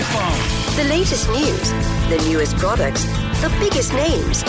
iPhone. The latest news, the newest products, the biggest names.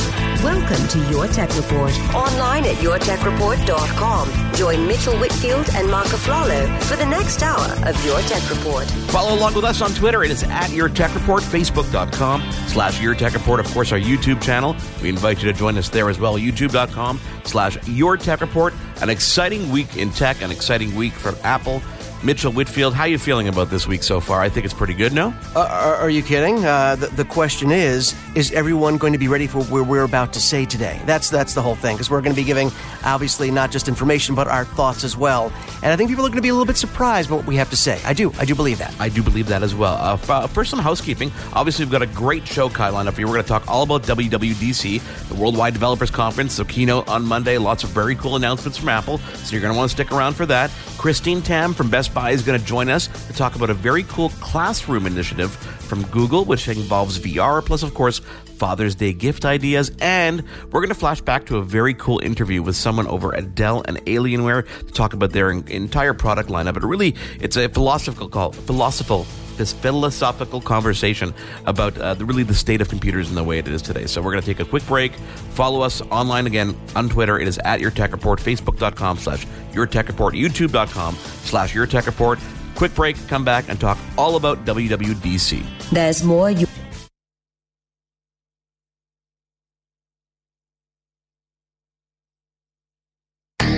Welcome to Your Tech Report. Online at yourtechreport.com. Join Mitchell Whitfield and Marco Aflalo for the next hour of Your Tech Report. Follow along with us on Twitter. It is at Your Tech Report, Facebook.com slash Your Tech Report. Of course, our YouTube channel. We invite you to join us there as well. YouTube.com slash Your Tech Report. An exciting week in tech, an exciting week for Apple. Mitchell Whitfield, how are you feeling about this week so far? I think it's pretty good, no? Uh, are, are, you kidding? Uh, the, the, question is, is everyone going to be ready for what we're about to say today? That's that's the whole thing, because we're going to be giving, obviously, not just information, but our thoughts as well. And I think people are going to be a little bit surprised by what we have to say. I do. I do believe that. I do believe that as well. Uh, uh first, some housekeeping. Obviously, we've got a great show, Kyle, lined up for you. We're going to talk all about WWDC, the Worldwide Developers Conference, the keynote on Monday. Lots of very cool announcements from Apple, so you're going to want to stick around for that. Christine Tam from Best Buy is going to join us to talk about a very cool classroom initiative from Google, which involves VR, plus, of course, Father's Day gift ideas. And we're going to flash back to a very cool interview with someone over at Dell and Alienware to talk about their entire product lineup. But really, it's a philosophical call, philosophical this philosophical conversation about uh, the, really the state of computers and the way it is today. So we're going to take a quick break. Follow us online again on Twitter. It is at Your Tech Report, Facebook.com slash Your Tech Report, YouTube.com slash Your Tech Report. Quick break, come back and talk all about WWDC. There's more. You-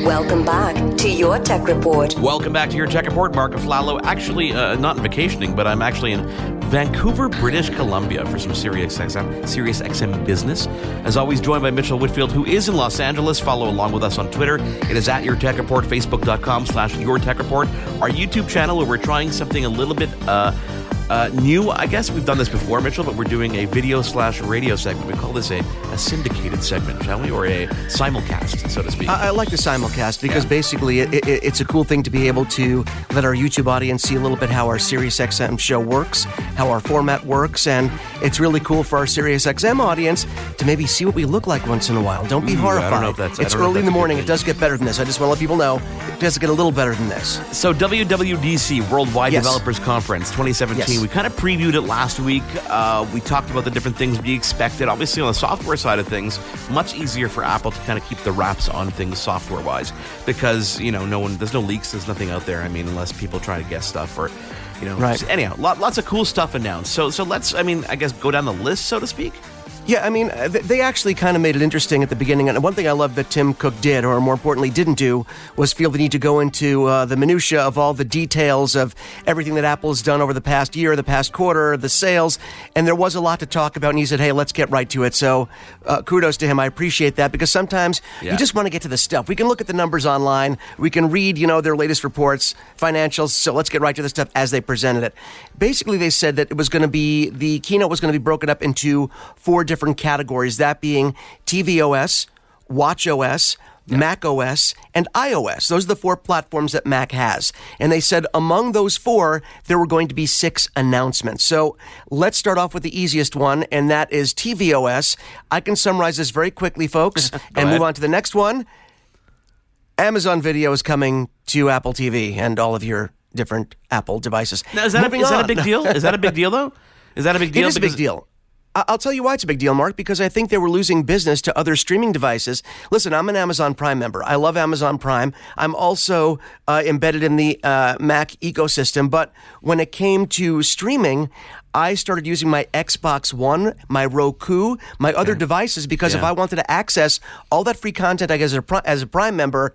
Welcome back your Tech Report. Welcome back to your Tech Report. Mark Aflalo. Actually, uh, not vacationing, but I'm actually in Vancouver, British Columbia for some Sirius XM, Sirius XM business. As always, joined by Mitchell Whitfield, who is in Los Angeles. Follow along with us on Twitter. It is at Your Tech Report, Facebook.com slash Your Tech Report. Our YouTube channel where we're trying something a little bit... Uh, uh, new, I guess we've done this before, Mitchell, but we're doing a video slash radio segment. We call this a, a syndicated segment, shall we? Or a simulcast, so to speak. I, I like the simulcast because yeah. basically it, it, it's a cool thing to be able to let our YouTube audience see a little bit how our SiriusXM show works, how our format works, and it's really cool for our SiriusXM audience to maybe see what we look like once in a while. Don't be horrified. I don't know if that's, it's early in the morning. It does get better than this. I just want to let people know it does get a little better than this. So WWDC, Worldwide yes. Developers Conference 2017. Yes. We kind of previewed it last week. Uh, we talked about the different things we expected. Obviously, on the software side of things, much easier for Apple to kind of keep the wraps on things software wise because you know no one there's no leaks, there's nothing out there. I mean, unless people try to guess stuff or you know. Right. Anyhow, lot, lots of cool stuff announced. So so let's I mean I guess go down the list so to speak. Yeah, I mean, uh, they actually kind of made it interesting at the beginning. And one thing I love that Tim Cook did, or more importantly, didn't do, was feel the need to go into uh, the minutia of all the details of everything that Apple has done over the past year, the past quarter, the sales. And there was a lot to talk about. And he said, "Hey, let's get right to it." So, uh, kudos to him. I appreciate that because sometimes yeah. you just want to get to the stuff. We can look at the numbers online. We can read, you know, their latest reports, financials. So let's get right to the stuff as they presented it. Basically, they said that it was going to be the keynote was going to be broken up into four different categories, that being tvOS, watchOS, yeah. Mac OS, and iOS. Those are the four platforms that Mac has. And they said among those four, there were going to be six announcements. So let's start off with the easiest one, and that is tvOS. I can summarize this very quickly, folks, and ahead. move on to the next one. Amazon Video is coming to Apple TV and all of your different Apple devices. Now, is that, a, is that a big deal? Is that a big deal, though? Is that a big deal? It is a big deal. I'll tell you why it's a big deal, Mark, because I think they were losing business to other streaming devices. Listen, I'm an Amazon Prime member. I love Amazon Prime. I'm also uh, embedded in the uh, Mac ecosystem. But when it came to streaming, I started using my Xbox One, my Roku, my other devices because if I wanted to access all that free content I get as a, as a Prime member,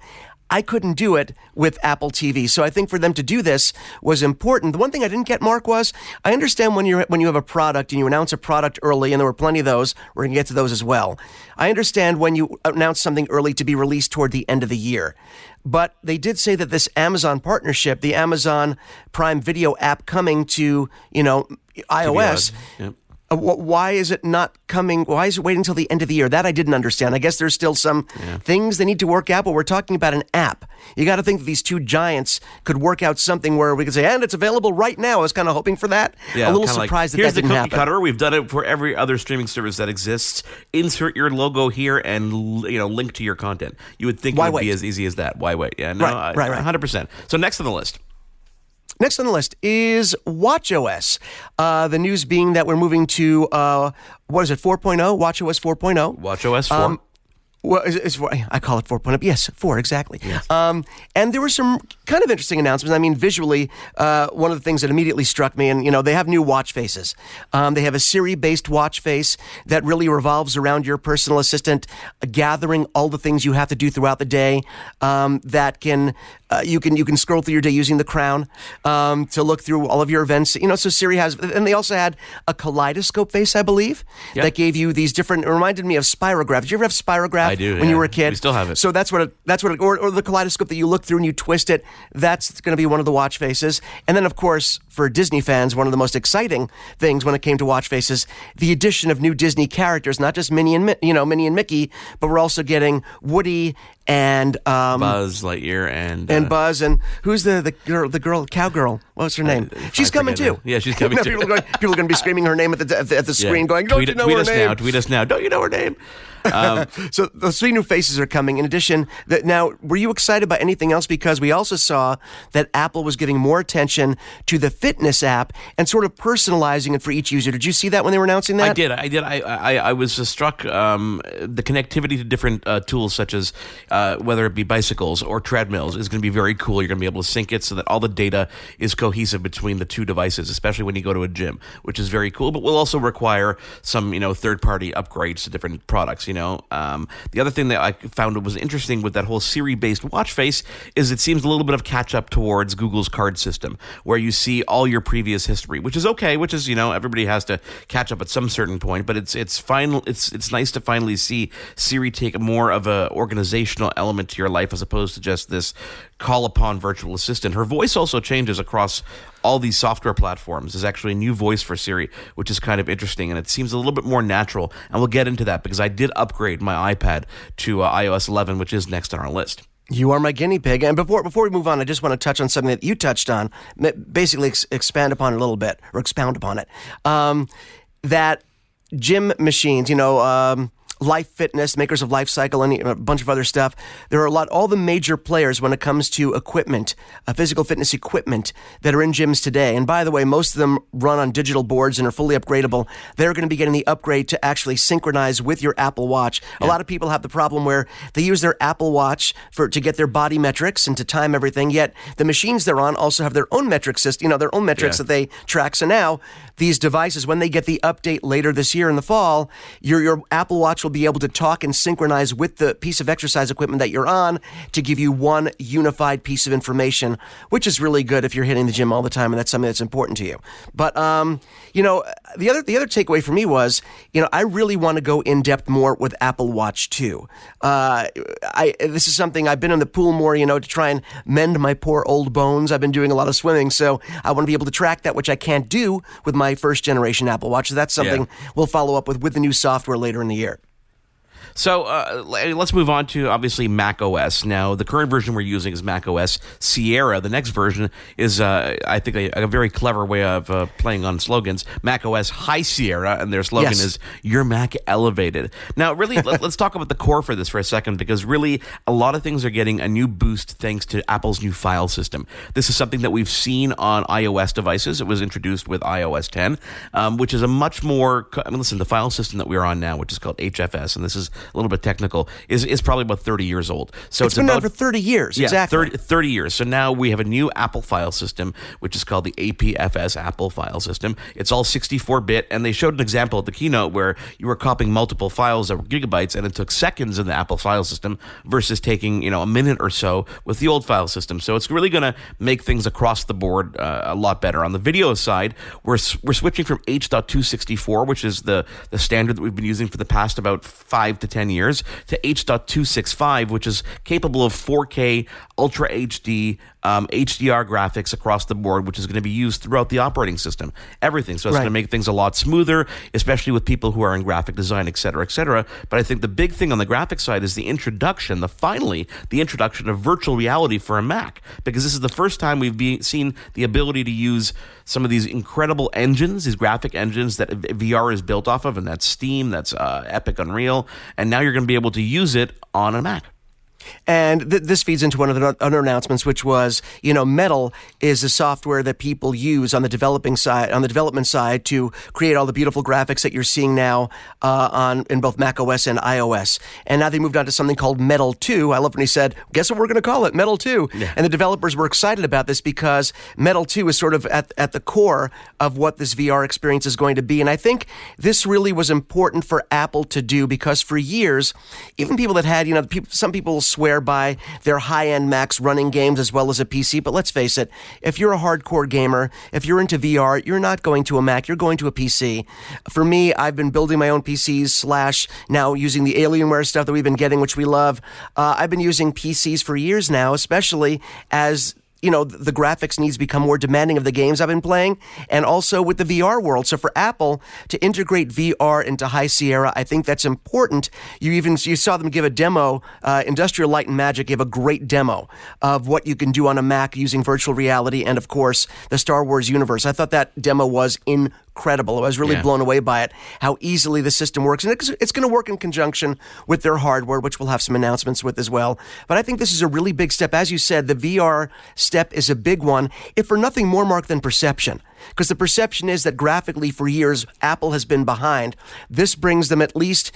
I couldn't do it with Apple TV. So I think for them to do this was important. The one thing I didn't get, Mark, was I understand when you when you have a product and you announce a product early, and there were plenty of those. We're going to get to those as well. I understand when you announce something early to be released toward the end of the year. But they did say that this Amazon partnership, the Amazon Prime Video app coming to, you know, iOS. Uh, wh- why is it not coming? Why is it waiting until the end of the year? That I didn't understand. I guess there's still some things they need to work out, but we're talking about an app. You got to think that these two giants could work out something where we could say, and it's available right now. I was kind of hoping for that. Yeah, a little kinda like, surprised that here's that the cookie happen. cutter. We've done it for every other streaming service that exists. Insert your logo here and you know link to your content. You would think Why it would be as easy as that. Why wait? Yeah, no, Right, I- right, right. 100%. So next on the list. Next on the list is WatchOS. Uh, the news being that we're moving to uh, what is it? 4.0. WatchOS 4.0. WatchOS 4. Um, well, is, is, I call it 4.0. Yes, 4, exactly. Um, and there were some kind of interesting announcements. I mean, visually, uh, one of the things that immediately struck me, and, you know, they have new watch faces. Um, they have a Siri based watch face that really revolves around your personal assistant, uh, gathering all the things you have to do throughout the day um, that can. Uh, you can you can scroll through your day using the crown um, to look through all of your events. You know, so Siri has, and they also had a kaleidoscope face, I believe, Yeah. that gave you these different. It reminded me of Spirograph. Did you ever have Spirograph? I do, When yeah. you were a kid, We still have it. So that's what it, that's what it, or, or the kaleidoscope that you look through and you twist it. That's going to be one of the watch faces. And then, of course, for Disney fans, one of the most exciting things when it came to watch faces, the addition of new Disney characters, not just Minnie and you know Minnie and Mickey, but we're also getting Woody and um, Buzz Lightyear and and uh, Buzz and who's the the girl the girl cowgirl? What's her name? she's coming too. Yeah, she's coming No, too. People are, going, people are going to be screaming her name at the at the, at the yeah. screen, going, "Don't tweet, you know tweet her us name?" now. Tweet us now. Don't you know her name? Um, So the three new faces are coming. In addition, that now were you excited by anything else? Because we also saw that Apple was giving more attention to the fitness app and sort of personalizing it for each user. Did you see that when they were announcing that? I did. I did. I I, I was just struck um, the connectivity to different uh, tools, such as uh, whether it be bicycles or treadmills, is going to be very cool. You're going to be able to sync it so that all the data is cohesive between the two devices, especially when you go to a gym, which is very cool. But will also require some you know third party upgrades to different products. You know, um, the other thing that I found was interesting with that whole Siri based watch face is it seems a little bit of catch up towards Google's card system, where you see all your previous history, which is okay. Which is you know everybody has to catch up at some certain point, but it's it's final. It's it's nice to finally see Siri take more of a organizational element to your life as opposed to just this call upon virtual assistant. Her voice also changes across all these software platforms. There's actually a new voice for Siri, which is kind of interesting, and it seems a little bit more natural. And we'll get into that because I did upgrade my iPad to uh, iOS 11, which is next on our list. You are my guinea pig. And before before we move on, I just want to touch on something that you touched on, basically ex- expand upon a little bit or expound upon it. Um, that gym machines, you know, um, Life Fitness, makers of Life Cycle, and a bunch of other stuff. There are a lot, all the major players when it comes to equipment, uh, physical fitness equipment that are in gyms today. And by the way, most of them run on digital boards and are fully upgradable. They're going to be getting the upgrade to actually synchronize with your Apple Watch. A lot of people have the problem where they use their Apple Watch for to get their body metrics and to time everything. Yet the machines they're on also have their own metric system, you know, their own metrics Yeah. that they track. So now these devices, when they get the update later this year in the fall, your your Apple Watch will be able to talk and synchronize with the piece of exercise equipment that you're on to give you one unified piece of information, which is really good if you're hitting the gym all the time and that's something that's important to you. But um, you know, the other the other takeaway for me was, you know, I really want to go in depth more with Apple Watch 2. Uh, I this is something I've been in the pool more, you know, to try and mend my poor old bones. I've been doing a lot of swimming, so I want to be able to track that, which I can't do with my first generation Apple Watch. So that's something Yeah. we'll follow up with with the new software later in the year. So uh, let's move on to obviously Mac OS. Now, the current version we're using is Mac OS Sierra. The next version is, uh, I think, a, a, very clever way of uh, playing on slogans. Mac OS High Sierra, and their slogan yes. is "Your Mac Elevated." Now, really, let, us talk about the core for this for a second, because really, a lot of things are getting a new boost thanks to Apple's new file system. This is something that we've seen on iOS devices. It was introduced with iOS 10, um, which is a much more. I mean, listen, the file system that we're on now, which is called HFS, and this is little bit technical, is, is probably about 30 years old. So it's, it's been about, for 30 years, yeah, exactly. 30, 30, years. So now we have a new Apple file system, which is called the APFS Apple file system. It's all 64 bit, and they showed an example at the keynote where you were copying multiple files that were gigabytes, and it took seconds in the Apple file system versus taking you know a minute or so with the old file system. So it's really going to make things across the board uh, a lot better. On the video side, we're we're switching from H.264, which is the the standard that we've been using for the past about five to ten years, to H.265, which is capable of 4K Ultra HD um, HDR graphics across the board, which is going to be used throughout the operating system. Everything. So it's right. going to make things a lot smoother, especially with people who are in graphic design, et cetera, et cetera. But I think the big thing on the graphic side is the introduction, the finally, the introduction of virtual reality for a Mac, because this is the first time we've be, seen the ability to use some of these incredible engines, these graphic engines that VR is built off of, and that's Steam, that's uh, Epic Unreal, and now you're going to be able to use it on a Mac. And th- this feeds into one of the other announcements, which was, you know, Metal is a software that people use on the developing side, on the development side, to create all the beautiful graphics that you're seeing now uh, on in both Mac OS and iOS. And now they moved on to something called Metal 2. I love when he said, "Guess what we're going to call it? Metal 2." Yeah. And the developers were excited about this because Metal 2 is sort of at at the core of what this VR experience is going to be. And I think this really was important for Apple to do because for years, even people that had, you know, people, some people swear by their high end Macs running games as well as a PC. But let's face it, if you're a hardcore gamer, if you're into VR, you're not going to a Mac, you're going to a PC. For me, I've been building my own PCs, slash, now using the Alienware stuff that we've been getting, which we love. Uh, I've been using PCs for years now, especially as you know, the graphics needs become more demanding of the games I've been playing and also with the VR world. So for Apple to integrate VR into High Sierra, I think that's important. You even, you saw them give a demo, uh, Industrial Light and Magic gave a great demo of what you can do on a Mac using virtual reality and of course the Star Wars universe. I thought that demo was in incredible. I was really yeah. blown away by it, how easily the system works. And it's, it's going to work in conjunction with their hardware, which we'll have some announcements with as well. But I think this is a really big step. As you said, the VR step is a big one, if for nothing more, Mark, than perception. Because the perception is that graphically, for years, Apple has been behind. This brings them at least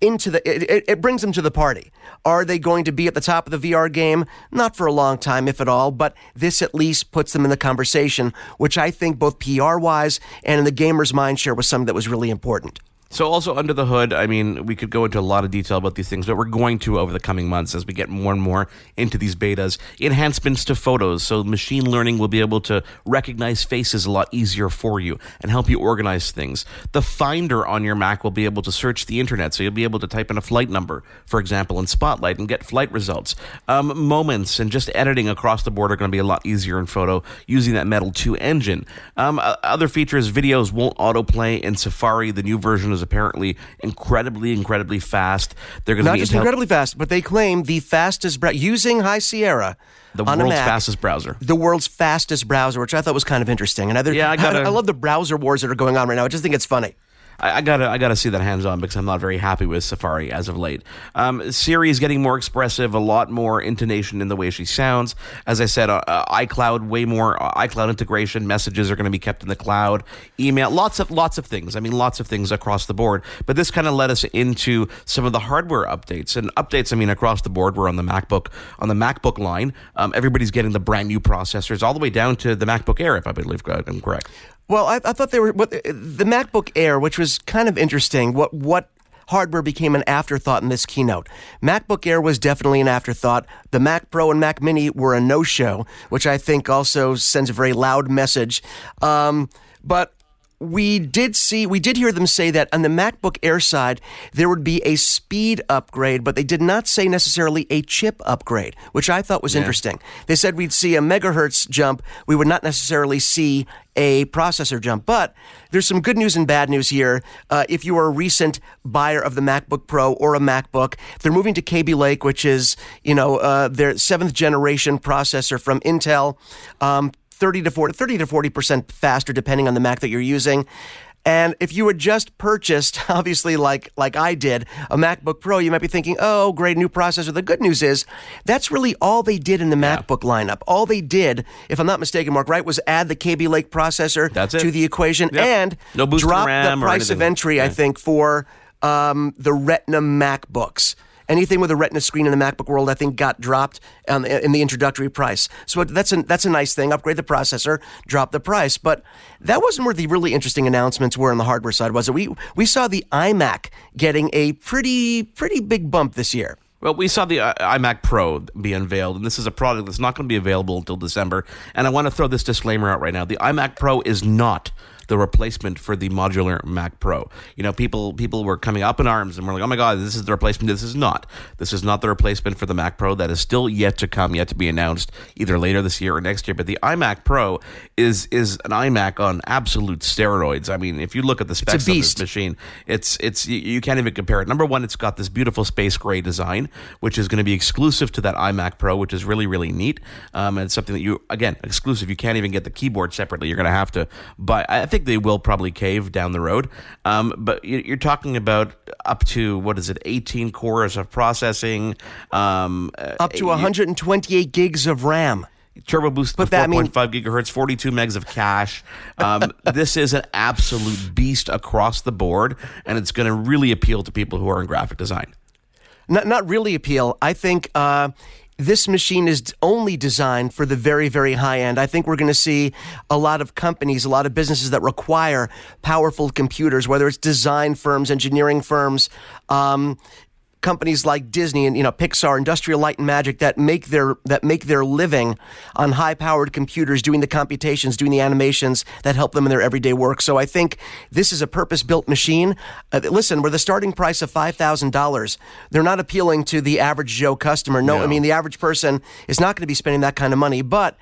into the it, it, brings them to the party. Are they going to be at the top of the VR game? Not for a long time, if at all, but this at least puts them in the conversation, which I think both PR wise and in the gamer's mind share was something that was really important. So, also under the hood, I mean, we could go into a lot of detail about these things, but we're going to over the coming months as we get more and more into these betas. Enhancements to photos. So, machine learning will be able to recognize faces a lot easier for you and help you organize things. The Finder on your Mac will be able to search the internet. So, you'll be able to type in a flight number, for example, in Spotlight and get flight results. Um, moments and just editing across the board are going to be a lot easier in photo using that Metal 2 engine. Um, other features videos won't autoplay in Safari. The new version is apparently incredibly, incredibly fast. They're going to be just intel- incredibly fast, but they claim the fastest bra- using High Sierra. The world's Mac, fastest browser. The world's fastest browser, which I thought was kind of interesting. And I, yeah, I, gotta, I, I love the browser wars that are going on right now. I just think it's funny. I, I, gotta I gotta see that hands on because I'm not very happy with Safari as of late. Um, Siri is getting more expressive, a lot more intonation in the way she sounds. As I said, uh, uh, iCloud way more uh, iCloud integration. Messages are going to be kept in the cloud. Email, lots of lots of things. I mean, lots of things across the board. But this kind of led us into some of the hardware updates and updates. I mean, across the board, we're on the MacBook on the MacBook line. Um, everybody's getting the brand new processors, all the way down to the MacBook Air, if I believe I'm correct. Well, I, I thought they were what, the MacBook Air, which was kind of interesting. What what hardware became an afterthought in this keynote. MacBook Air was definitely an afterthought. The Mac Pro and Mac Mini were a no show, which I think also sends a very loud message. Um, but we did see, we did hear them say that on the MacBook Air side, there would be a speed upgrade, but they did not say necessarily a chip upgrade, which I thought was Yeah. interesting. They said we'd see a megahertz jump. We would not necessarily see a processor jump, but there's some good news and bad news here. Uh, if you are a recent buyer of the MacBook Pro or a MacBook, they're moving to Kaby Lake, which is, you know, uh, their seventh generation processor from Intel. Um, 30 to 40, 30 to 40% faster depending on the Mac that you're using. And if you had just purchased, obviously, like like I did, a MacBook Pro, you might be thinking, "Oh, great new processor." The good news is that's really all they did in the MacBook lineup. All they did, if I'm not mistaken, Mark, right, was add the Kaby Lake processor to the equation Yep. and No drop the price of entry. I think for um, the Retina MacBooks. Anything with a Retina screen in the MacBook world, I think, got dropped um, in the introductory price. So that's a that's a nice thing. Upgrade the processor, drop the price. But that wasn't where the really interesting announcements were on the hardware side, was it? We we saw the iMac getting a pretty pretty big bump this year. Well, we saw the uh, iMac Pro be unveiled, and this is a product that's not going to be available until December. And I want to throw this disclaimer out right now: the iMac Pro is not the replacement for the modular Mac Pro. You know, people people were coming up in arms and were like, "Oh my God, this is the replacement." This is not. This is not the replacement for the Mac Pro. That is still yet to come, yet to be announced, either later this year or next year. But the iMac Pro is is an iMac on absolute steroids. I mean, if you look at the specs of this machine, it's it's you, you can't even compare it. Number one, it's got this beautiful space gray design, which is going to be exclusive to that iMac Pro, which is really really neat. Um, and it's something that you again exclusive. You can't even get the keyboard separately. You're going to have to buy. I think they will probably cave down the road. Um, but you- you're talking about up to what is it, 18 cores of processing, um, uh, Up to 128 gigs of RAM. turbo boost But that- I mean- gigahertz 42 megs of cache um, this is an absolute beast across the board and it's going to really appeal to people who are in graphic design not not really appeal. I think uh, this machine is only designed for the very very high end. I think we're going to see a lot of companies, a lot of businesses that require powerful computers, whether it's design firms, engineering firms. Um, companies like Disney and you know Pixar, Industrial Light and Magic that make their that make their living on high-powered computers doing the computations, doing the animations that help them in their everyday work. So I think this is a purpose-built machine. Uh, listen, with a starting price of five thousand dollars, they're not appealing to the average Joe customer. No, I mean the average person is not going to be spending that kind of money, but.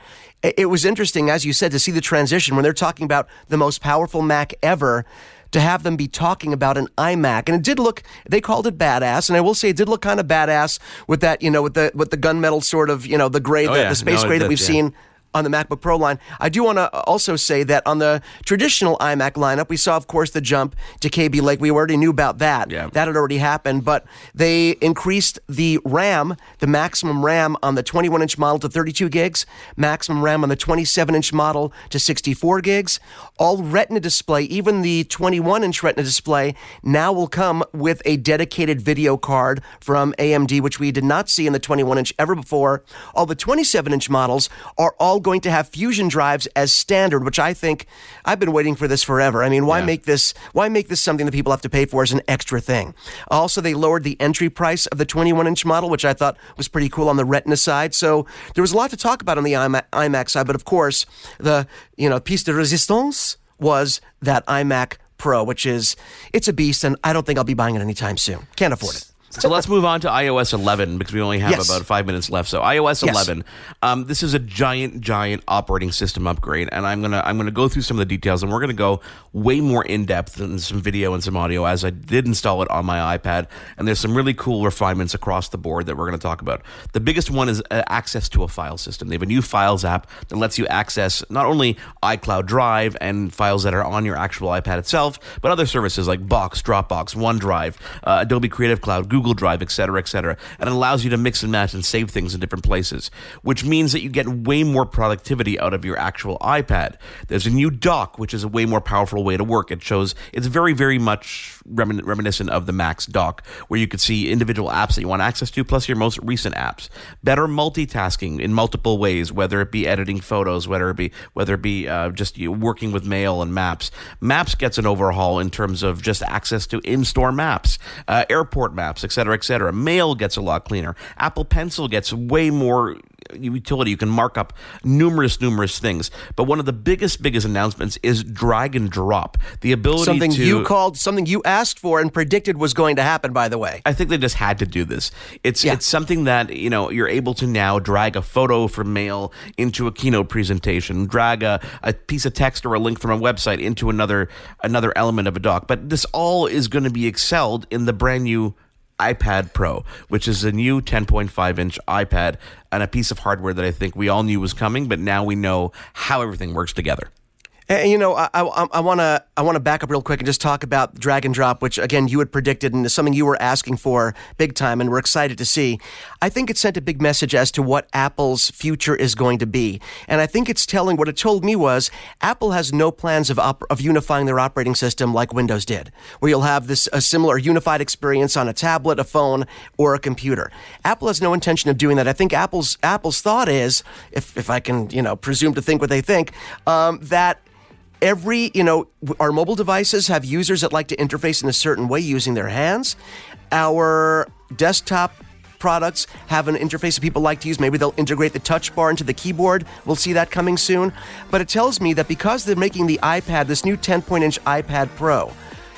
It was interesting, as you said, to see the transition when they're talking about the most powerful Mac ever to have them be talking about an iMac. And it did look, they called it badass. And I will say it did look kind of badass with that, you know, with the, with the gunmetal sort of, you know, the gray, Oh, the, yeah. the space No, gray that we've yeah. seen on the MacBook Pro line. I do want to also say that on the traditional iMac lineup, we saw, of course, the jump to Kaby Lake. We already knew about that. Yeah. That had already happened, but they increased the RAM, the maximum RAM on the 21 inch model to 32 gigs, maximum RAM on the 27 inch model to 64 gigs. All Retina display, even the 21 inch Retina display, now will come with a dedicated video card from AMD, which we did not see in the 21 inch ever before. All the 27 inch models are all going to have Fusion drives as standard, which I think I've been waiting for this forever. I mean, why Yeah. make this? Why make this something that people have to pay for as an extra thing? Also, they lowered the entry price of the 21 inch model, which I thought was pretty cool on the Retina side. So there was a lot to talk about on the iMac side, but of course, the you know piece de resistance was that iMac Pro, which is it's a beast, and I don't think I'll be buying it anytime soon. Can't afford it. So let's move on to iOS 11 because we only have Yes. about five minutes left. So iOS Yes. 11, um, this is a giant, giant operating system upgrade, and I'm gonna I'm gonna go through some of the details, and we're gonna go way more in depth than some video and some audio as I did install it on my iPad, and there's some really cool refinements across the board that we're gonna talk about. The biggest one is uh, access to a file system. They have a new Files app that lets you access not only iCloud Drive and files that are on your actual iPad itself, but other services like Box, Dropbox, OneDrive, uh, Adobe Creative Cloud, Google Drive, et cetera, et cetera. And it allows you to mix and match and save things in different places, which means that you get way more productivity out of your actual iPad. There's a new dock, which is a way more powerful way to work. It shows it's very, very much remin- reminiscent of the Mac's dock, where you could see individual apps that you want access to, plus your most recent apps. Better multitasking in multiple ways, whether it be editing photos, whether it be whether it be uh, just you working with mail and maps. Maps gets an overhaul in terms of just access to in-store maps, uh, airport maps, cetera, et cetera. Mail gets a lot cleaner. Apple Pencil gets way more utility. You can mark up numerous, numerous things. But one of the biggest, biggest announcements is drag and drop. The ability something to, you called, something you asked for and predicted was going to happen. By the way, I think they just had to do this. It's Yeah. it's something that you know you're able to now drag a photo from mail into a keynote presentation, drag a, a piece of text or a link from a website into another another element of a doc. But this all is going to be excelled in the brand new iPad Pro, which is a new 10.5 inch iPad and a piece of hardware that I think we all knew was coming, but now we know how everything works together. And, you know, I, I, want to I want to back up real quick and just talk about drag and drop, which again you had predicted and is something you were asking for big time, and we're excited to see. I think it sent a big message as to what Apple's future is going to be, and I think it's telling. What it told me was Apple has no plans of op- of unifying their operating system like Windows did, where you'll have this a similar unified experience on a tablet, a phone, or a computer. Apple has no intention of doing that. I think Apple's Apple's thought is, if if I can you know presume to think what they think, um, that every you know our mobile devices have users that like to interface in a certain way using their hands. Our desktop products have an interface that people like to use. Maybe they'll integrate the touch bar into the keyboard. We'll see that coming soon. But it tells me that because they're making the ipad this new 10 point inch ipad pro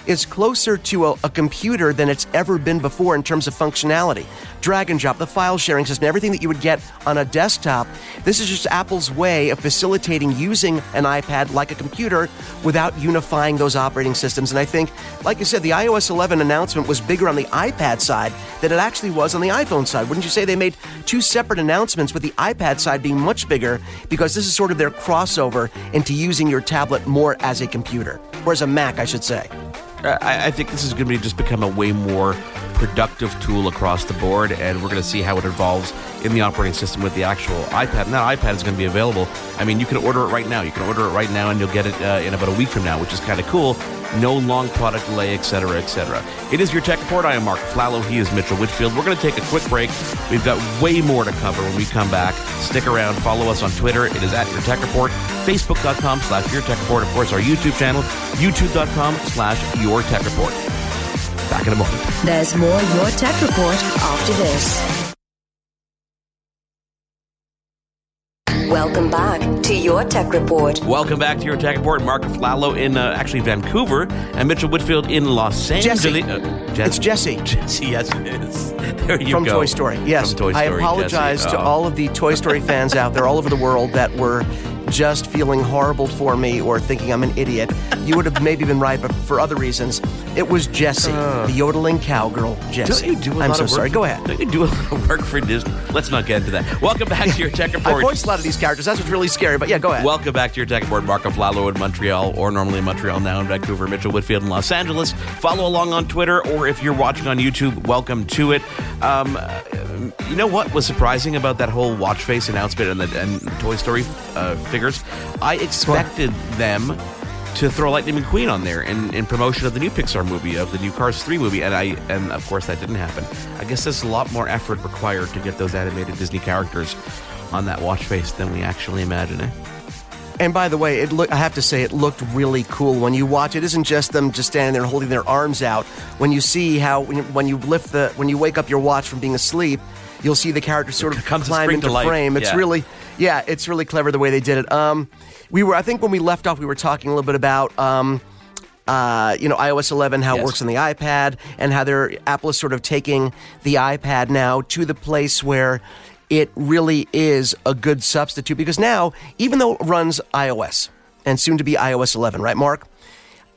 is closer to a, a computer than it's ever been before in terms of functionality. Drag and drop, the file sharing system, everything that you would get on a desktop. This is just Apple's way of facilitating using an iPad like a computer without unifying those operating systems. And I think, like you said, the iOS 11 announcement was bigger on the iPad side than it actually was on the iPhone side. Wouldn't you say they made two separate announcements with the iPad side being much bigger because this is sort of their crossover into using your tablet more as a computer, or as a Mac, I should say. I, I think this is going to be just become a way more productive tool across the board, and we're going to see how it evolves in the operating system with the actual iPad. And that iPad is going to be available. I mean, you can order it right now. You can order it right now, and you'll get it uh, in about a week from now, which is kind of cool. No long product delay, etc., etc. It is your tech report. I am Mark Aflalo. He is Mitchell Whitfield. We're going to take a quick break. We've got way more to cover when we come back. Stick around. Follow us on Twitter. It is at your tech report. Facebook.com slash your tech report. Of course, our YouTube channel, youtube.com slash your tech report. Back in a moment. There's more Your Tech Report after this. Welcome back to Your Tech Report. Welcome back to your tech report. Mark Aflalo in uh, actually Vancouver and Mitchell Whitfield in Los Angeles. Jessie. Uh, Jess- It's Jessie. Jessie, yes, it is. There you go from go. Toy Story. Yes, From Toy I apologize Jessie. to Oh. all of the Toy Story fans out there all over the world that were just feeling horrible for me or thinking I'm an idiot. You would have maybe been right, but for other reasons, it was Jessie, the yodeling cowgirl. Jessie. Uh. Don't you do a I'm lot so of work sorry. For, Go ahead. Don't you do a lot of work for Disney? Let's not get into that. Welcome back to your tech report. I report. voiced a lot of these characters. That's what's really scary. But yeah, go ahead. Welcome back to your tech report. Mark Aflalo in Montreal, or normally in Montreal, now in Vancouver. Mitchell Whitfield in Los Angeles. Follow along on Twitter, or if you're watching on YouTube, welcome to it. Um, uh, you know what was surprising about that whole watch face announcement and the and Toy Story uh, figures? I expected them to throw Lightning McQueen on there in, in promotion of the new Pixar movie, of the new Cars 3 movie, and I and of course that didn't happen. I guess there's a lot more effort required to get those animated Disney characters on that watch face than we actually imagine. Eh? And by the way, it look, I have to say, it looked really cool when you watch. It isn't just them just standing there holding their arms out. When you see how when you, when you lift the when you wake up your watch from being asleep, you'll see the character sort of comes climb into frame. It's Yeah. really yeah, it's really clever the way they did it. Um, we were I think when we left off, we were talking a little bit about. Um, uh, you know, iOS 11, how Yes. it works on the iPad, and how they're Apple is sort of taking the iPad now to the place where it really is a good substitute. Because now, even though it runs iOS and soon to be iOS 11, right, Mark?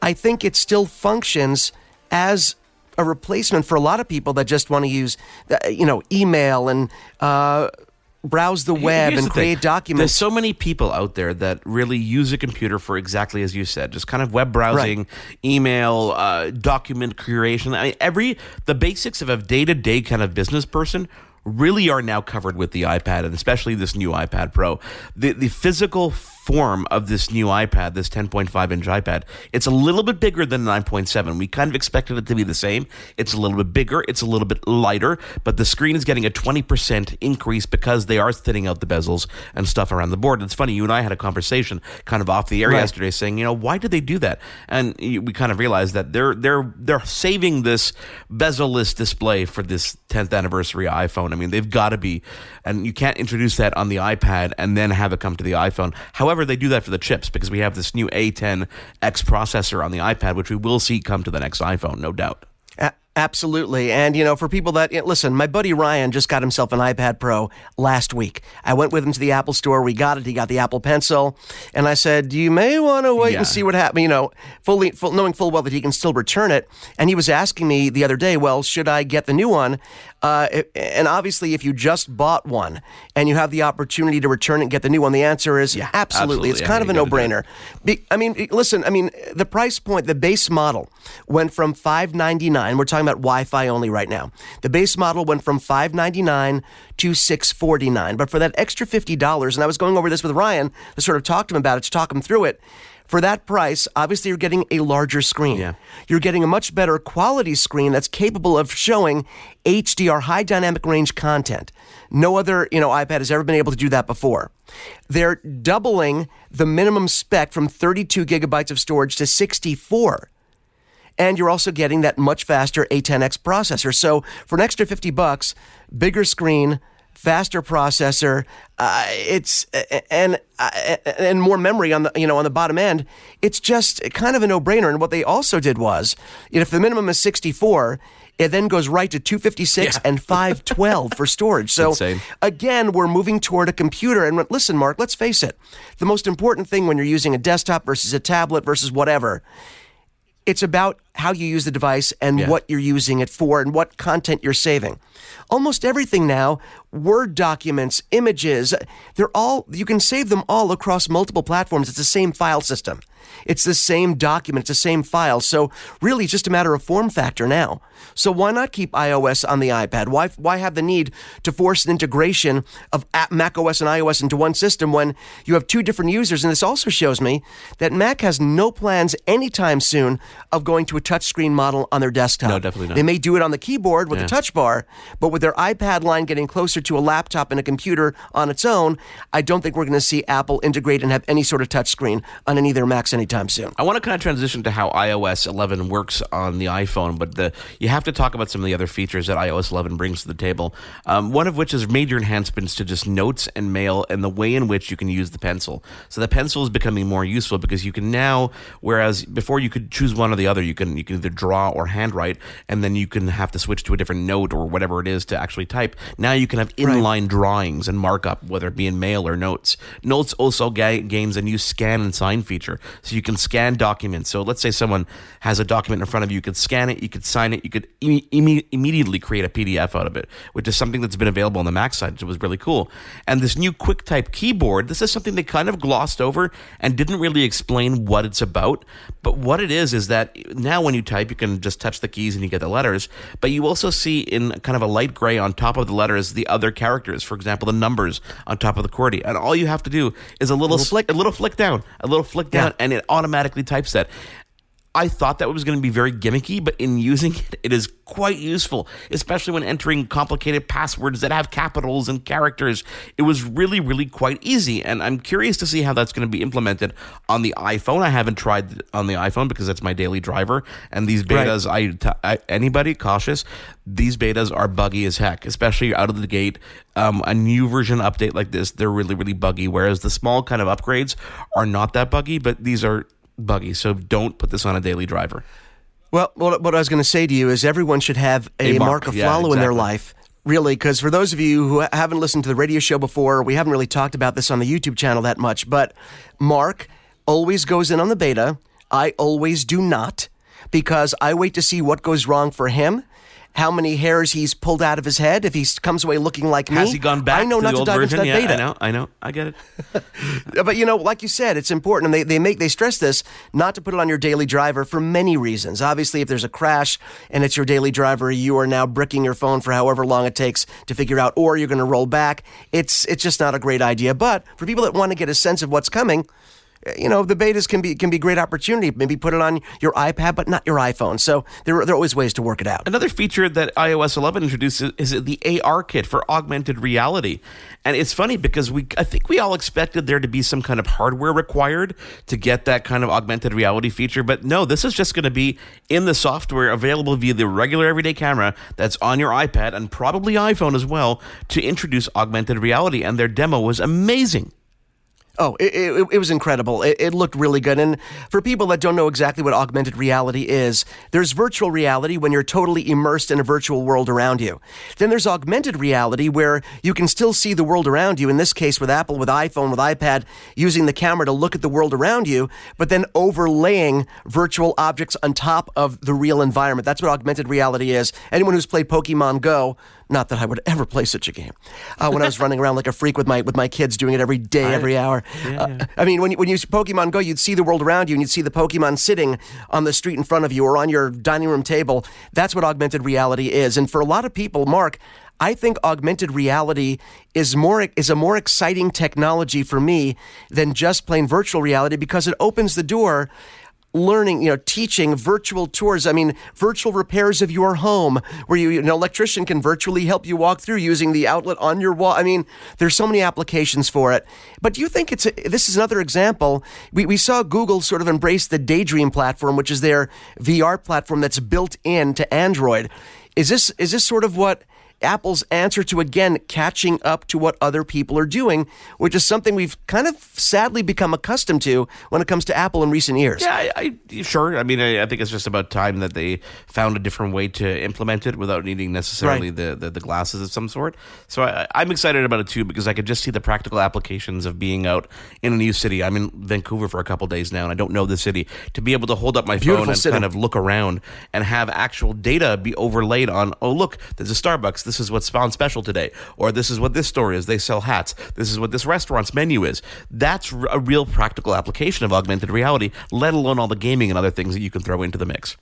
I think it still functions as a replacement for a lot of people that just want to use, uh, you know, email and uh, browse the web Here's and the thing. create documents. There's so many people out there that really use a computer for exactly as you said, just kind of web browsing, email, uh, document creation. I mean, every the basics of a day to day kind of business person really are now covered with the iPad and especially this new iPad Pro. The the physical form of this new iPad, this 10.5 inch iPad. It's a little bit bigger than 9.7. We kind of expected it to be the same. It's a little bit bigger, it's a little bit lighter, but the screen is getting a 20% increase because they are thinning out the bezels and stuff around the board. It's funny, you and I had a conversation kind of off the air Right. yesterday saying, you know, why did they do that? And we kind of realized that they're they're they're saving this bezel-less display for this 10th anniversary iPhone. I mean, they've got to be, and you can't introduce that on the iPad and then have it come to the iPhone. However, they do that for the chips because we have this new A10X processor on the iPad, which we will see come to the next iPhone, no doubt. A- absolutely. And, you know, for people that, listen, my buddy Ryan just got himself an iPad Pro last week. I went with him to the Apple store. We got it. He got the Apple Pencil. And I said, you may want to wait Yeah. and see what happens, you know, fully, full, knowing full well that he can still return it. And he was asking me the other day, well, should I get the new one? Uh, and obviously, if you just bought one and you have the opportunity to return it and get the new one, the answer is absolutely. absolutely. It's kind of a no brainer. I mean, listen. I mean, the price point, the base model went from five ninety nine. We're talking about Wi-Fi only right now. The base model went from five ninety nine to six forty nine. But for that extra fifty dollars, and I was going over this with Ryan to sort of talk to him about it, to talk him through it. For that price, obviously, you're getting a larger screen. Yeah. You're getting a much better quality screen that's capable of showing HDR, high dynamic range content. No other, you know, iPad has ever been able to do that before. They're doubling the minimum spec from 32 gigabytes of storage to 64 and you're also getting that much faster A10X processor. So for an extra 50 bucks, bigger screen, faster processor, uh, it's and and more memory on the you know on the bottom end. It's just kind of a no-brainer. And what they also did was, if the minimum is 64. It then goes right to 256 Yeah. and 512 for storage. So Insane. again, we're moving toward a computer. And listen, Mark, let's face it. The most important thing when you're using a desktop versus a tablet versus whatever it's about how you use the device and Yeah. what you're using it for and what content you're saving. Almost everything now, Word documents, images, they're all, you can save them all across multiple platforms. It's the same file system. It's the same document, it's the same file. So really it's just a matter of form factor now. So why not keep iOS on the iPad? Why, why have the need to force an integration of Mac OS and iOS into one system when you have two different users? And this also shows me that Mac has no plans anytime soon of going to a touchscreen model on their desktop. No, definitely not. They may do it on the keyboard with Yeah. the touch bar, but with their iPad line getting closer to a laptop and a computer on its own, I don't think we're going to see Apple integrate and have any sort of touchscreen on any of their Macs anytime soon. I want to kind of transition to how iOS 11 works on the iPhone, but the, you have to talk about some of the other features that iOS 11 brings to the table. Um, one of which is major enhancements to just notes and mail and the way in which you can use the pencil. So the pencil is becoming more useful because you can now, whereas before you could choose one or the other, you can you can either draw or handwrite, and then you can have to switch to a different note or whatever it is to actually type. Now you can have inline drawings and markup, whether it be in mail or notes. Notes also ga- gains a new scan and sign feature, so you can scan documents. So let's say someone has a document in front of you, you could scan it, you could sign it, you could imme- imme- immediately create a PDF out of it, which is something that's been available on the Mac side, which was really cool. And this new QuickType keyboard, this is something they kind of glossed over and didn't really explain what it's about. But what it is is that now when you type, you can just touch the keys and you get the letters. But you also see in kind of a light gray on top of the letters the other characters. For example, the numbers on top of the QWERTY, and all you have to do is a little, flick, a little flick down, a little flick down, Yeah. and it automatically types that. I thought that was going to be very gimmicky, but in using it, it is quite useful, especially when entering complicated passwords that have capitals and characters. It was really, really quite easy, and I'm curious to see how that's going to be implemented on the iPhone. I haven't tried on the iPhone because that's my daily driver, and these Right. betas, I, t- I anybody cautious, these betas are buggy as heck, especially out of the gate. Um, a new version update like this, they're really, really buggy. Whereas the small kind of upgrades are not that buggy, but these are buggy. So don't put this on a daily driver. Well, what, what I was going to say to you is everyone should have a, A Mark Mark, yeah, Aflalo in their life. Really, because for those of you who haven't listened to the radio show before, we haven't really talked about this on the YouTube channel that much, but Mark always goes in on the beta. I always do not because I wait to see what goes wrong for him. How many hairs he's pulled out of his head if he comes away looking like me. Has he gone back I know to not to dive version? into that yeah, beta. I know, I know, I get it. but you know, like you said, it's important, and they, they make they stress this not to put it on your daily driver for many reasons. Obviously, if there's a crash and it's your daily driver, you are now bricking your phone for however long it takes to figure out, or you're going to roll back. It's it's just not a great idea. But for people that want to get a sense of what's coming. You know the betas can be can be great opportunity. Maybe put it on your iPad, but not your iPhone. So there, there are always ways to work it out. Another feature that iOS 11 introduces is the ARKit for augmented reality. And it's funny because we I think we all expected there to be some kind of hardware required to get that kind of augmented reality feature, but no, this is just going to be in the software available via the regular everyday camera that's on your iPad and probably iPhone as well to introduce augmented reality and their demo was amazing. Oh, it, it, it was incredible. It, it, looked really good. And for people that don't know exactly what augmented reality is, there's virtual reality when you're totally immersed in a virtual world around you. Then there's augmented reality where you can still see the world around you. In this case, with Apple, with iPhone, with iPad, using the camera to look at the world around you, but then overlaying virtual objects on top of the real environment. That's what augmented reality is. Anyone who's played Pokemon Go not that I would ever play such a game. Uh, when I was running around like a freak with my with my kids, doing it every day, every hour. Yeah. Uh, I mean, when you, when you Pokemon Go, you'd see the world around you, and you'd see the Pokemon sitting on the street in front of you or on your dining room table. That's what augmented reality is. And for a lot of people, Mark. I think augmented reality is more is a more exciting technology for me than just plain virtual reality because it opens the door learning, you know, teaching virtual tours. I mean, virtual repairs of your home where you, an electrician can virtually help you walk through using the outlet on your wall. I mean, there's so many applications for it. But do you think it's a, this is another example? We, we saw Google sort of embrace the Daydream platform, which is their VR platform that's built into Android. Is this is this sort of what Apple's answer to again catching up to what other people are doing, which is something we've kind of sadly become accustomed to when it comes to Apple in recent years. Yeah, I, I sure. I mean, I, I, think it's just about time that they found a different way to implement it without needing necessarily right. the, the, the glasses of some sort. So I, I'm excited about it too because I could just see the practical applications of being out in a new city. I'm in Vancouver for a couple days now, and I don't know the city. To be able to hold up my Beautiful phone and city. kind of look around and have actual data be overlaid on, oh look, there's a Starbucks. This is what's on special today, or this is what this store is. They sell hats. This is what this restaurant's menu is. That's a real practical application of augmented reality, let alone all the gaming and other things that you can throw into the mix.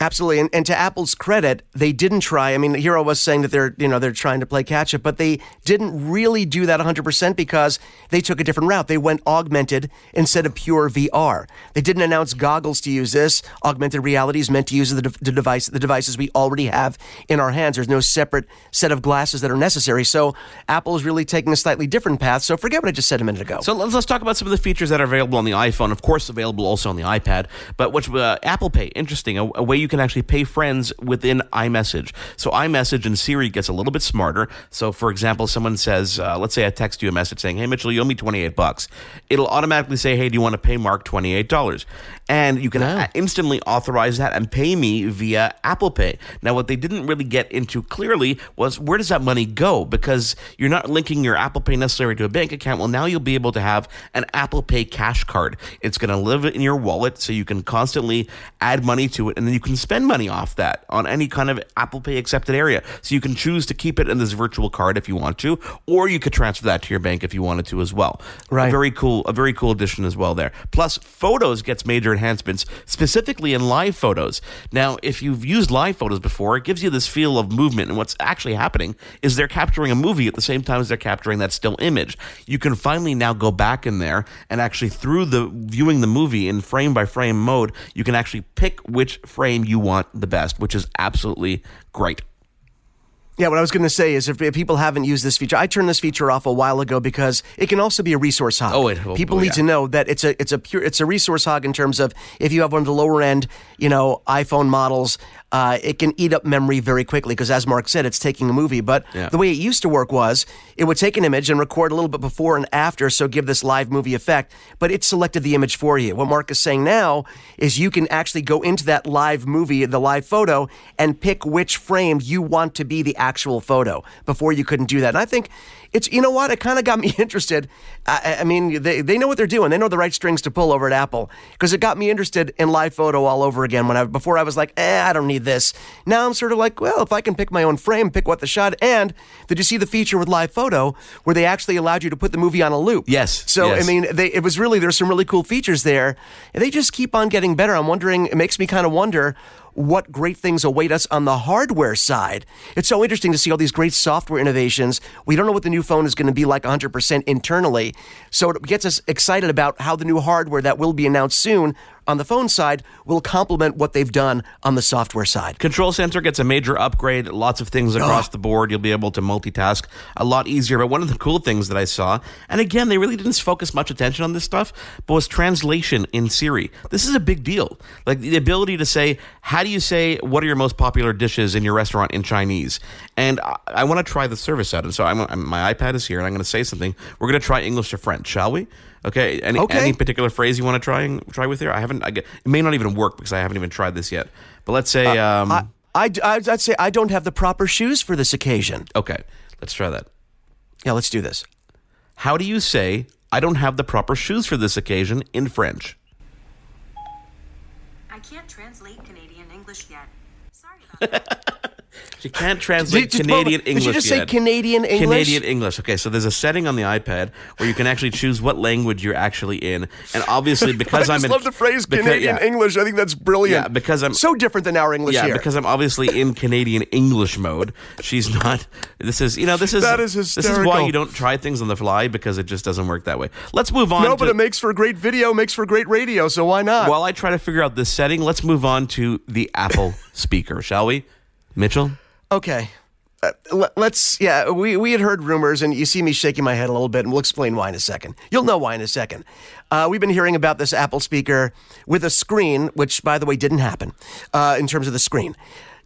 Absolutely, and, and to Apple's credit, they didn't try. I mean, Hero was saying that they're you know they're trying to play catch up, but they didn't really do that 100 percent because they took a different route. They went augmented instead of pure VR. They didn't announce goggles to use this. Augmented reality is meant to use the, de- the device the devices we already have in our hands. There's no separate set of glasses that are necessary. So Apple is really taking a slightly different path. So forget what I just said a minute ago. So let's, let's talk about some of the features that are available on the iPhone. Of course, available also on the iPad. But which uh, Apple Pay, interesting, a, a way you can actually pay friends within iMessage. So iMessage and Siri gets a little bit smarter. So for example, someone says, uh, let's say I text you a message saying, "Hey Mitchell, you owe me twenty eight bucks." It'll automatically say, "Hey, do you want to pay Mark twenty eight dollars?" And you can Yeah. Uh, instantly authorize that and pay me via Apple Pay. Now, what they didn't really get into clearly was where does that money go? Because you're not linking your Apple Pay necessarily to a bank account. Well, now you'll be able to have an Apple Pay cash card. It's going to live in your wallet, so you can constantly add money to it, and then you can spend money off that on any kind of Apple Pay accepted area. So you can choose to keep it in this virtual card if you want to, or you could transfer that to your bank if you wanted to as well. Right. A very cool, a very cool addition as well there. Plus, Photos gets major enhancements, specifically in live photos. Now, if you've used live photos before, it gives you this feel of movement, and what's actually happening is they're capturing a movie at the same time as they're capturing that still image. You can finally now go back in there and actually through the viewing the movie in frame by frame mode, you can actually pick which frame you want the best, which is absolutely great. Yeah, what I was going to say is if, if people haven't used this feature, I turned this feature off a while ago because it can also be a resource hog. Oh, it- oh, people oh, need yeah. to know that it's a it's a pure it's a resource hog in terms of if you have one of the lower end, you know, iPhone models, uh, it can eat up memory very quickly because, as Mark said, it's taking a movie. But Yeah. the way it used to work was it would take an image and record a little bit before and after, so give this live movie effect. But it selected the image for you. What Mark is saying now is you can actually go into that live movie, the live photo, and pick which frame you want to be the actual photo. Before you couldn't do that. And I think it's you know what it kind of got me interested. I, I, mean, they they know what they're doing. They know the right strings to pull over at Apple because it got me interested in live photo all over again. When I before I was like, eh, I don't need this. Now I'm sort of like, well, if I can pick my own frame, pick what the shot. And did you see the feature with live photo where they actually allowed you to put the movie on a loop? Yes. So yes. I mean, they, it was really there's some really cool features there. And they just keep on getting better. I'm wondering. It makes me kind of wonder what great things await us on the hardware side. It's so interesting to see all these great software innovations. We don't know what the new phone is going to be like 100% internally. So it gets us excited about how the new hardware that will be announced soon on the phone side will complement what they've done on the software side. Control center gets a major upgrade, lots of things across oh. the board. You'll be able to multitask a lot easier. But one of the cool things that I saw, and again, they really didn't focus much attention on this stuff, but was translation in Siri. This is a big deal. Like the ability to say, how do you say, what are your most popular dishes in your restaurant in Chinese? And I, I want to try the service out. And so I'm, I'm, my iPad is here, and I'm going to say something. We're going to try English to French, shall we? Okay. Any, okay. any particular phrase you want to try and try with here? I haven't. I get, it may not even work because I haven't even tried this yet. But let's say. Uh, um, I, I, I'd say I don't have the proper shoes for this occasion. Okay. Let's try that. Yeah, let's do this. How do you say I don't have the proper shoes for this occasion in French? I can't translate Canadian English yet. Sorry about that. She can't translate did, Canadian English. Did you just yet. say Canadian English? Canadian English. Okay, so there's a setting on the iPad where you can actually choose what language you're actually in, and obviously because I am in, love the phrase because, Canadian yeah. English. I think that's brilliant. Yeah, because I'm so different than our English yeah, here. because I'm obviously in Canadian English mode. She's not. This is you know this is that is hysterical. This is why you don't try things on the fly because it just doesn't work that way. Let's move on. No, to, but it makes for great video, makes for great radio. So why not? While I try to figure out this setting, let's move on to the Apple speaker, shall we, Mitchell? Okay. Uh, let's yeah we, we had heard rumors and you see me shaking my head a little bit and we'll explain why in a second. You'll know why in a second. Uh, we've been hearing about this apple speaker with a screen which by the way didn't happen uh, in terms of the screen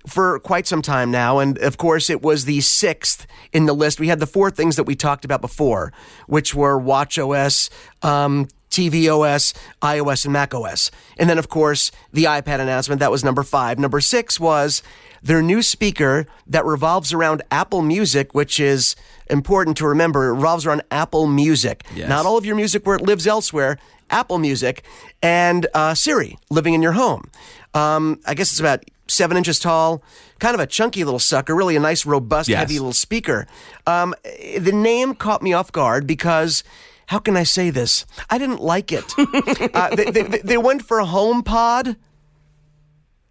for quite some time now. And of course it was the sixth in the list. We had the four things that we talked about before which were watchOS um, tvOS, iOS, and macOS. And then, of course, the iPad announcement, that was number five. Number six was their new speaker that revolves around Apple Music, which is important to remember. It revolves around Apple Music. Yes. Not all of your music where it lives elsewhere, Apple Music, and uh, Siri living in your home. Um, I guess it's about seven inches tall, kind of a chunky little sucker, really a nice, robust, yes. heavy little speaker. Um, the name caught me off guard because how can I say this? I didn't like it. uh, they, they, they, went for a HomePod.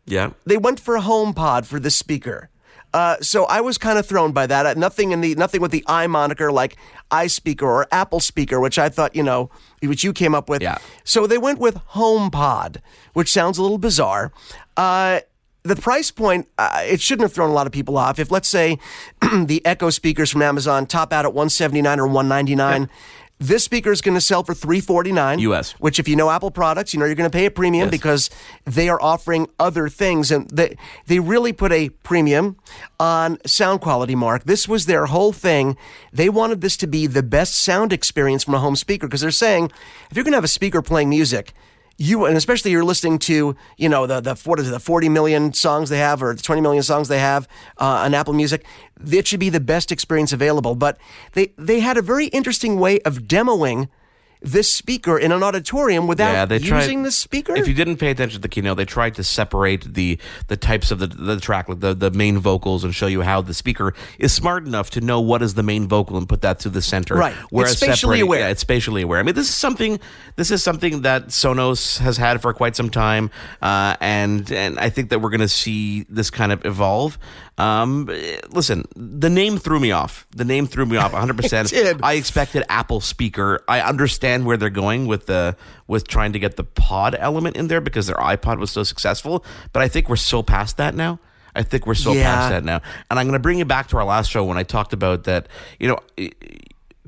Yeah. They went for a HomePod for the speaker. Uh, so I was kind of thrown by that. Uh, nothing in the nothing with the i moniker like iSpeaker or Apple Speaker, which I thought you know, which you came up with. Yeah. So they went with HomePod, which sounds a little bizarre. Uh, the price point, uh, it shouldn't have thrown a lot of people off. If let's say the Echo speakers from Amazon top out at 179 or 199, yeah. This speaker is going to sell for three forty nine US. Which, if you know Apple products, you know you're going to pay a premium yes. because they are offering other things, and they they really put a premium on sound quality. Mark, this was their whole thing. They wanted this to be the best sound experience from a home speaker because they're saying if you're going to have a speaker playing music you and especially you're listening to you know the the what is it, the 40 million songs they have or the 20 million songs they have uh, on Apple Music it should be the best experience available. But they they had a very interesting way of demoing this speaker in an auditorium without yeah, they tried, using the speaker? If you didn't pay attention to the keynote, they tried to separate the the types of the the track, the the main vocals, and show you how the speaker is smart enough to know what is the main vocal and put that to the center. Right. Whereas it's spatially aware. Yeah, it's spatially aware. I mean, this is something. This is something that Sonos has had for quite some time, uh, and and I think that we're going to see this kind of evolve. Um, listen, the name threw me off. The name threw me off 100%. I expected Apple speaker. I understand where they're going with the with trying to get the pod element in there because their iPod was so successful, but I think we're so past that now. I think we're so yeah. past that now. And I'm going to bring you back to our last show when I talked about that, you know,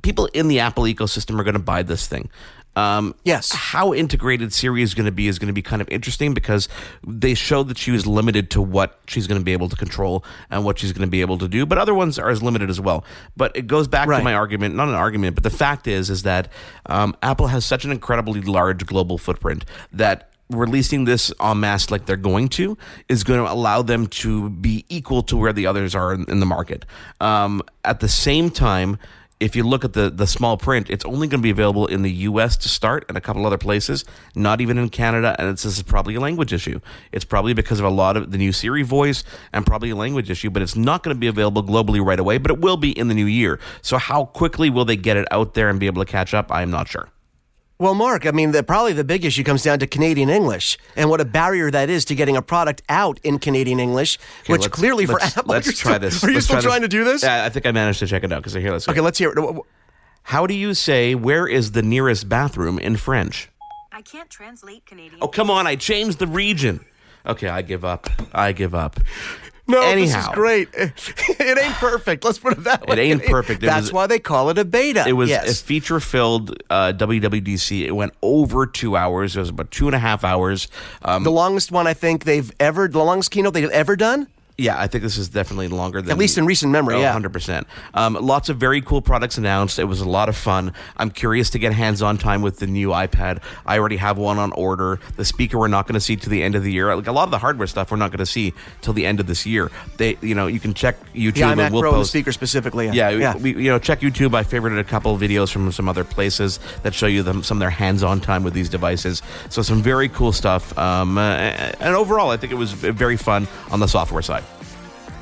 people in the Apple ecosystem are going to buy this thing. Um, yes. How integrated Siri is going to be is going to be kind of interesting because they showed that she was limited to what she's going to be able to control and what she's going to be able to do, but other ones are as limited as well. But it goes back right. to my argument, not an argument, but the fact is, is that um, Apple has such an incredibly large global footprint that releasing this en masse like they're going to is going to allow them to be equal to where the others are in, in the market. Um, at the same time, if you look at the the small print, it's only going to be available in the U.S. to start and a couple other places, not even in Canada. And it's, this is probably a language issue. It's probably because of a lot of the new Siri voice and probably a language issue. But it's not going to be available globally right away. But it will be in the new year. So how quickly will they get it out there and be able to catch up? I'm not sure. Well, Mark, I mean, the, probably the big issue comes down to Canadian English and what a barrier that is to getting a product out in Canadian English, Okay, which let's- clearly for let's- Apple. Let's you're try still- this. Are you Let's still try trying to do this? Yeah, I think I managed to check it out because I hear this. Okay, let's hear it. How do you say where is the nearest bathroom in French? I can't translate Canadian. Oh, come on! I changed the region. Okay, I give up. I give up. No, Anyhow. this is great. It ain't perfect. Let's put it that way. It ain't perfect. It That's was- why they call it a beta. It was yes. a feature filled uh, WWDC. It went over two hours. It was about two and a half hours. Um, the longest one I think they've ever, the longest keynote they've ever done. Yeah, I think this is definitely longer than At least in recent memory, Oh, yeah. 100%. Um, lots of very cool products announced. It was a lot of fun. I'm curious to get hands-on time with the new iPad. I already have one on order. The speaker we're not going to see to the end of the year. Like a lot of the hardware stuff we're not going to see till the end of this year. They, you know, you can check YouTube iMac and we'll Pro post speaker specifically. yeah, Yeah. We, you know, check YouTube. I favorited a couple of videos from some other places that show you them some of their hands-on time with these devices. So some very cool stuff. Um, and overall, I think it was very fun on the software side.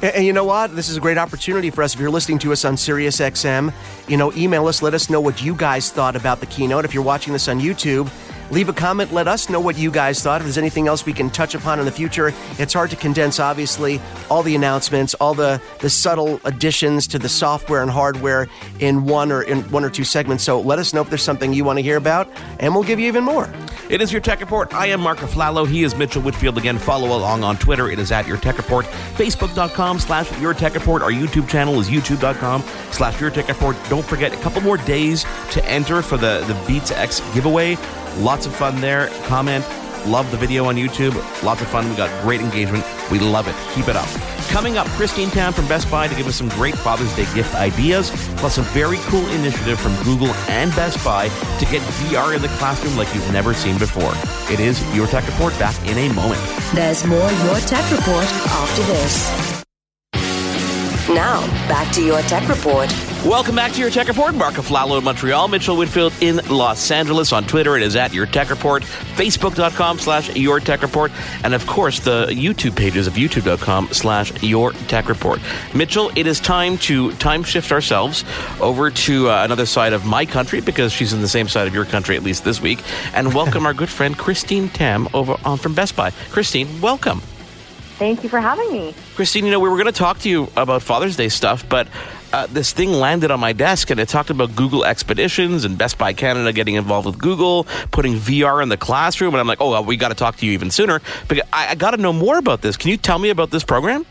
And, and you know what? This is a great opportunity for us. If you're listening to us on Sirius XM, you know, email us. Let us know what you guys thought about the keynote. If you're watching this on YouTube, leave a comment. Let us know what you guys thought. If there's anything else we can touch upon in the future, it's hard to condense, obviously, all the announcements, all the, the subtle additions to the software and hardware in one or in one or two segments. So let us know if there's something you want to hear about, and we'll give you even more. It is your Tech Report. I am Mark Aflalo. He is Mitchell Whitfield. Again, follow along on Twitter. It is at Your Tech Report. Facebook.com slash Your Tech Report. Our YouTube channel is YouTube.com slash Your Tech Report. Don't forget, a couple more days to enter for the, the Beats X giveaway. Lots of fun there. Comment. Love the video on YouTube. Lots of fun. We got great engagement. We love it. Keep it up. Coming up, Christine Tam from Best Buy to give us some great Father's Day gift ideas, plus a very cool initiative from Google and Best Buy to get VR in the classroom like you've never seen before. It is Your Tech Report back in a moment. There's more Your Tech Report after this. Now, back to Your Tech Report. Welcome back to Your Tech Report. Mark Aflalo in Montreal, Mitchell Whitfield in Los Angeles. On Twitter, it is at Your Tech Report, Facebook.com slash Your Tech Report, and of course, the YouTube pages of YouTube.com slash Your Tech Report. Mitchell, it is time to time shift ourselves over to uh, another side of my country because she's in the same side of your country, at least this week, and welcome our good friend Christine Tam over on from Best Buy. Christine, welcome. Thank you for having me. Christine, you know, we were going to talk to you about Father's Day stuff, but uh, this thing landed on my desk and it talked about Google Expeditions and Best Buy Canada getting involved with Google, putting VR in the classroom. And I'm like, oh, well, we got to talk to you even sooner. But I, I got to know more about this. Can you tell me about this program?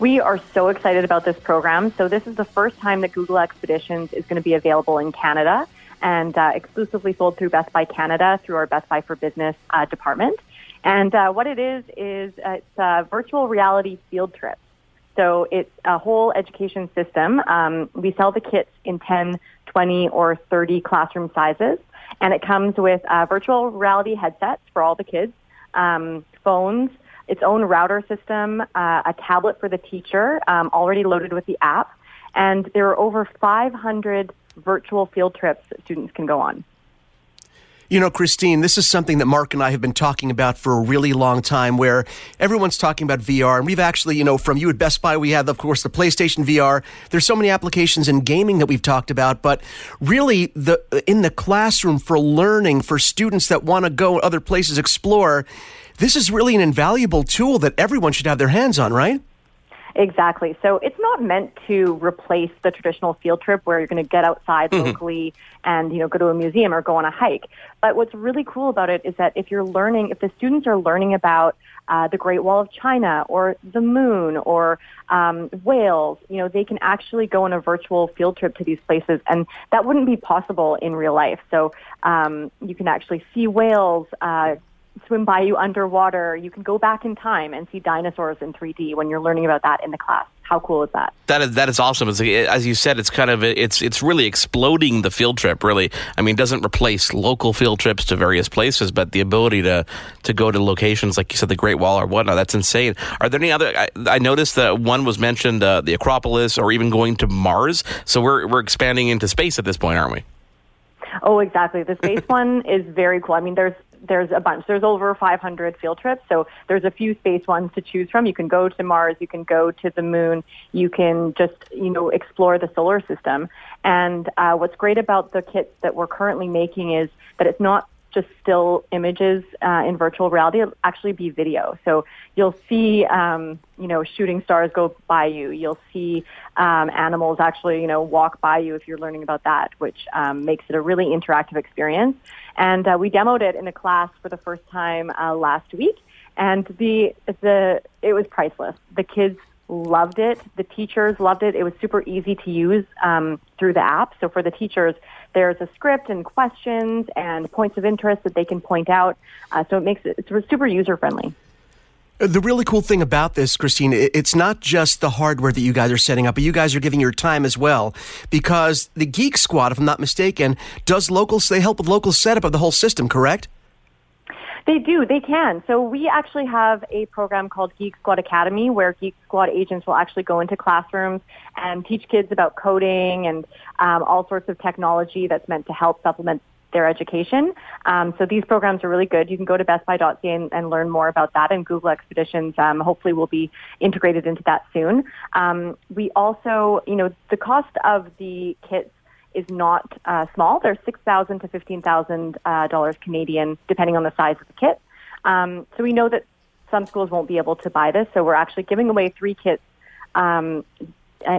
We are so excited about this program. So, this is the first time that Google Expeditions is going to be available in Canada and uh, exclusively sold through Best Buy Canada through our Best Buy for Business uh, department. And uh, what it is, is uh, it's a virtual reality field trip. So, it's a whole education system. Um, we sell the kits in 10, 20, or 30 classroom sizes. And it comes with uh, virtual reality headsets for all the kids, um, phones, its own router system, uh, a tablet for the teacher, um, already loaded with the app, and there are over 500 virtual field trips that students can go on. You know, Christine, this is something that Mark and I have been talking about for a really long time where everyone's talking about VR. And we've actually, you know, from you at Best Buy, we have, of course, the PlayStation VR. There's so many applications in gaming that we've talked about, but really the in the classroom for learning for students that want to go other places explore, this is really an invaluable tool that everyone should have their hands on, right? Exactly. So it's not meant to replace the traditional field trip where you're going to get outside Mhm. locally and you know go to a museum or go on a hike. But what's really cool about it is that if you're learning, if the students are learning about uh, the Great Wall of China or the moon or um, whales, you know, they can actually go on a virtual field trip to these places, and that wouldn't be possible in real life. So um, you can actually see whales. Uh, swim by you underwater. You can go back in time and see dinosaurs in 3D when you're learning about that in the class. How cool is that? That is that is awesome. It's, as you said, it's kind of it's it's really exploding the field trip. Really, I mean, it doesn't replace local field trips to various places, but the ability to to go to locations like you said, the Great Wall or whatnot. That's insane. Are there any other? I, I noticed that one was mentioned, uh, the Acropolis, or even going to Mars. So we're we're expanding into space at this point, aren't we? Oh, exactly. The space one is very cool. I mean, there's there's a bunch. There's over 500 field trips, so there's a few space ones to choose from. You can go to Mars, you can go to the moon, you can just you know explore the solar system. And uh, what's great about the kits that we're currently making is that it's not just still images uh, in virtual reality. It'll actually be video. So you'll see, um, you know, shooting stars go by you. You'll see um, animals actually, you know, walk by you if you're learning about that, which um, makes it a really interactive experience. And uh, we demoed it in a class for the first time uh, last week, and the the it was priceless. The kids loved it. The teachers loved it. It was super easy to use um, through the app. So for the teachers, there's a script and questions and points of interest that they can point out. Uh, so it makes it it's super user friendly. The really cool thing about this, Christine, it's not just the hardware that you guys are setting up, but you guys are giving your time as well. Because the Geek Squad, if I'm not mistaken, does local, they help with local setup of the whole system, correct? They do. They can. So we actually have a program called Geek Squad Academy where Geek Squad agents will actually go into classrooms and teach kids about coding and um, all sorts of technology that's meant to help supplement their education. Um, so these programs are really good. You can go to bestbuy.ca and, and learn more about that. And Google Expeditions um, hopefully will be integrated into that soon. Um, we also, you know, the cost of the kits is not uh, small. They're six thousand to fifteen thousand uh, dollars Canadian, depending on the size of the kit. Um, so we know that some schools won't be able to buy this, so we're actually giving away three kits um,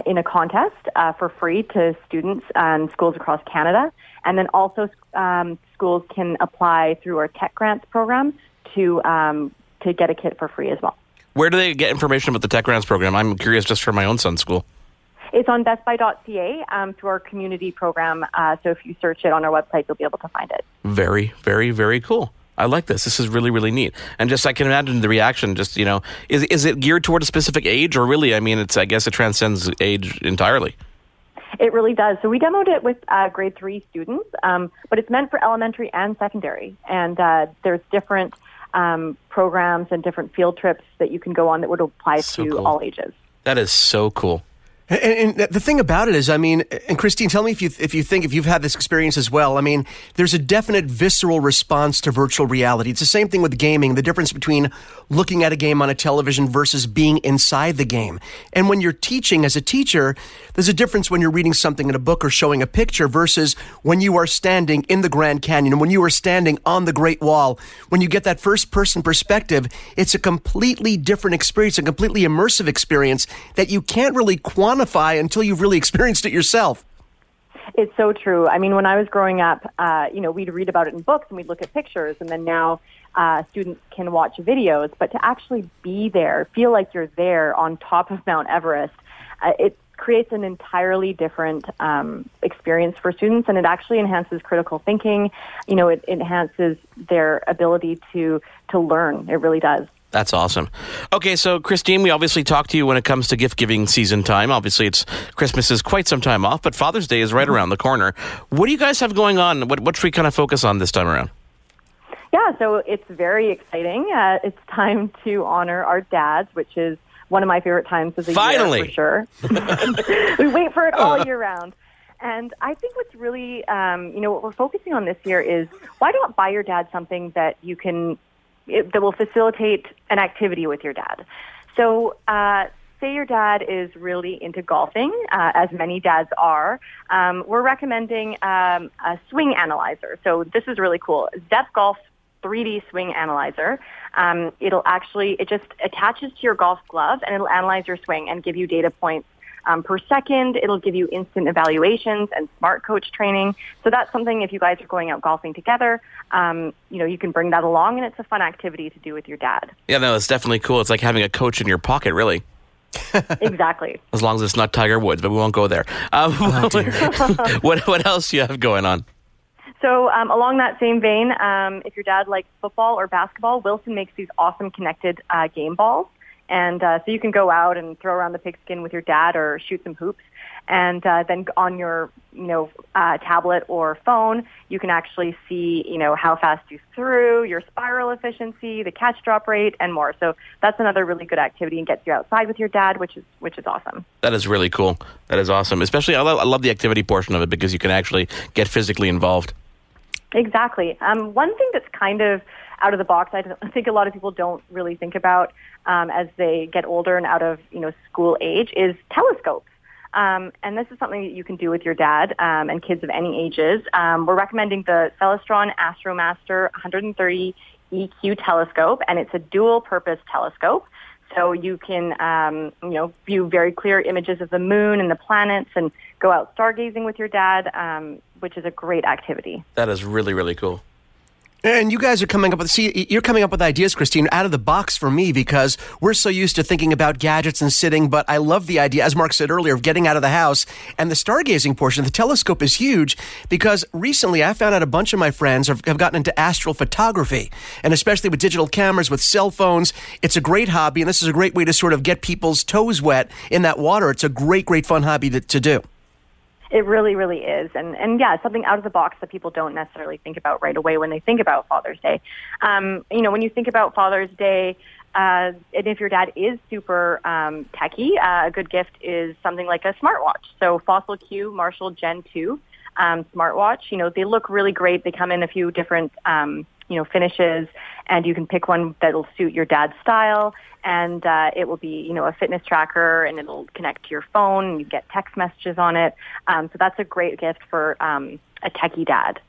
in a contest uh, for free to students and schools across Canada, and then also um, schools can apply through our tech grants program to um, to get a kit for free as well. Where do they get information about the tech grants program? I'm curious, just for my own son's school. It's on bestbuy.ca um, through our community program. Uh, so if you search it on our website, you'll be able to find it. Very, very, very cool. I like this. This is really, really neat. And just I can imagine the reaction. Just you know, is is it geared toward a specific age, or really? I mean, it's I guess it transcends age entirely. It really does. So we demoed it with uh, grade three students, um, but it's meant for elementary and secondary. And uh, there's different um, programs and different field trips that you can go on that would apply so to cool. all ages. That is so cool. And, and, the thing about it is, I mean, and Christine, tell me if you if you think if you've had this experience as well. I mean, there's a definite visceral response to virtual reality. It's the same thing with gaming. The difference between looking at a game on a television versus being inside the game. And when you're teaching as a teacher, there's a difference when you're reading something in a book or showing a picture versus when you are standing in the Grand Canyon, when you are standing on the Great Wall. When you get that first person perspective, it's a completely different experience, a completely immersive experience that you can't really quantify quantify until you've really experienced it yourself. It's so true. I mean, when I was growing up, uh, you know, we'd read about it in books and we'd look at pictures, and then now uh, students can watch videos. But to actually be there, feel like you're there on top of Mount Everest, uh, it creates an entirely different um, experience for students, and it actually enhances critical thinking. You know, it, it enhances their ability to to learn. It really does. That's awesome. Okay, so Christine, we obviously talk to you when it comes to gift giving season time. Obviously, it's Christmas is quite some time off, but Father's Day is right around the corner. What do you guys have going on? What, what should we kind of focus on this time around? Yeah, so it's very exciting. Uh, it's time to honor our dads, which is one of my favorite times of the Finally. year for sure. we wait for it all year round. And I think what's really, um, you know, what we're focusing on this year is why not buy your dad something that you can it, that will facilitate an activity with your dad. So, uh, say your dad is really into golfing, uh, as many dads are, um, we're recommending um, a swing analyzer. So this is really cool. Zepp Golf 3D swing analyzer. Um, it'll actually, it just attaches to your golf glove and it'll analyze your swing and give you data points um, per second. It'll give you instant evaluations and smart coach training. So that's something if you guys are going out golfing together, um, you know, you can bring that along and it's a fun activity to do with your dad. Yeah, no, it's definitely cool. It's like having a coach in your pocket, really. exactly. As long as it's not Tiger Woods, but we won't go there. Um, oh, what, what else do you have going on? So um, along that same vein, um, if your dad likes football or basketball, Wilson makes these awesome connected uh, game balls. And uh, so you can go out and throw around the pigskin with your dad or shoot some hoops. And uh, then on your, you know, uh, tablet or phone, you can actually see, you know, how fast you threw, your spiral efficiency, the catch drop rate, and more. So that's another really good activity and gets you outside with your dad, which is which is awesome. That is really cool. That is awesome. Especially, I love, I love the activity portion of it because you can actually get physically involved. Exactly. Um, one thing that's kind of out of the box, I think a lot of people don't really think about um, as they get older and out of you know school age, is telescopes. Um, and this is something that you can do with your dad um, and kids of any ages. Um, we're recommending the Celestron Astromaster 130 EQ telescope, and it's a dual-purpose telescope. So you can, um, you know, view very clear images of the moon and the planets, and go out stargazing with your dad, um, which is a great activity. That is really really cool. And you guys are coming up with see you're coming up with ideas, Christine, out of the box for me because we're so used to thinking about gadgets and sitting, but I love the idea, as Mark said earlier, of getting out of the house. And the stargazing portion the telescope is huge because recently I found out a bunch of my friends have, have gotten into astral photography, and especially with digital cameras, with cell phones. It's a great hobby, and this is a great way to sort of get people's toes wet in that water. It's a great, great fun hobby to, to do. It really, really is. And, and yeah, something out of the box that people don't necessarily think about right away when they think about Father's Day. Um, you know, when you think about Father's Day, uh, and if your dad is super um, techy, uh, a good gift is something like a smartwatch. So Fossil Q Marshall Gen 2 um, smartwatch, you know, they look really great. They come in a few different, um, you know, finishes, and you can pick one that'll suit your dad's style and uh, it will be, you know, a fitness tracker, and it'll connect to your phone. And you get text messages on it. Um, so that's a great gift for um, a techie dad.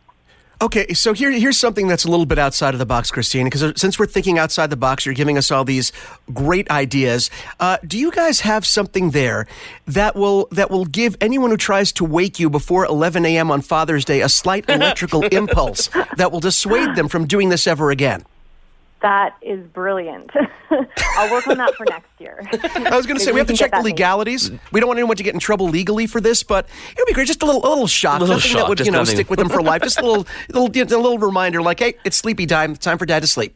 Okay, so here, here's something that's a little bit outside of the box, Christine, because since we're thinking outside the box, you're giving us all these great ideas. Uh, do you guys have something there that will that will give anyone who tries to wake you before 11 a.m. on Father's Day a slight electrical impulse that will dissuade them from doing this ever again? That is brilliant. I'll work on that for next year. I was going to say we, we have to check the legalities. We don't want anyone to get in trouble legally for this, but it would be great. Just a little, a little shock, little something shock, that would you know stick with them for life. Just a little, little, a little reminder, like, hey, it's sleepy time. Time for dad to sleep.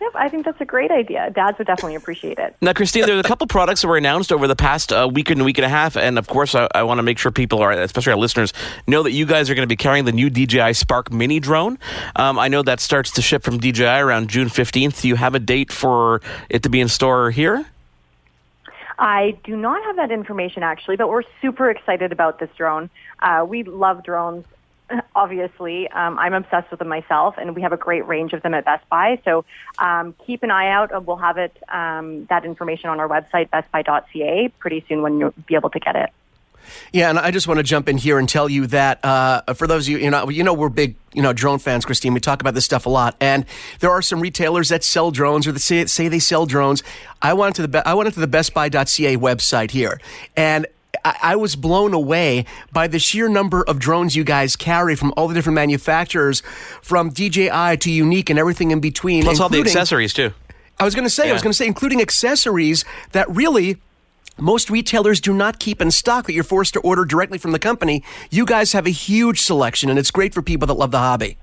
Yep, I think that's a great idea. Dads would definitely appreciate it. Now, Christine, there's a couple products that were announced over the past uh, week and week and a half, and of course, I, I want to make sure people are, especially our listeners, know that you guys are going to be carrying the new DJI Spark Mini drone. Um, I know that starts to ship from DJI around June 15th. Do you have a date for it to be in store here? I do not have that information actually, but we're super excited about this drone. Uh, we love drones obviously. Um, I'm obsessed with them myself, and we have a great range of them at Best Buy. So um, keep an eye out. We'll have it um, that information on our website, bestbuy.ca, pretty soon when you'll be able to get it. Yeah, and I just want to jump in here and tell you that uh, for those of you, you know, you know, we're big, you know, drone fans, Christine. We talk about this stuff a lot, and there are some retailers that sell drones or that say, say they sell drones. I went to the I went to the BestBuy.ca website here, and I, I was blown away by the sheer number of drones you guys carry from all the different manufacturers, from DJI to Yuneec and everything in between. Plus all the accessories too. I was going to say, yeah. I was going to say, including accessories that really most retailers do not keep in stock that you're forced to order directly from the company. You guys have a huge selection, and it's great for people that love the hobby.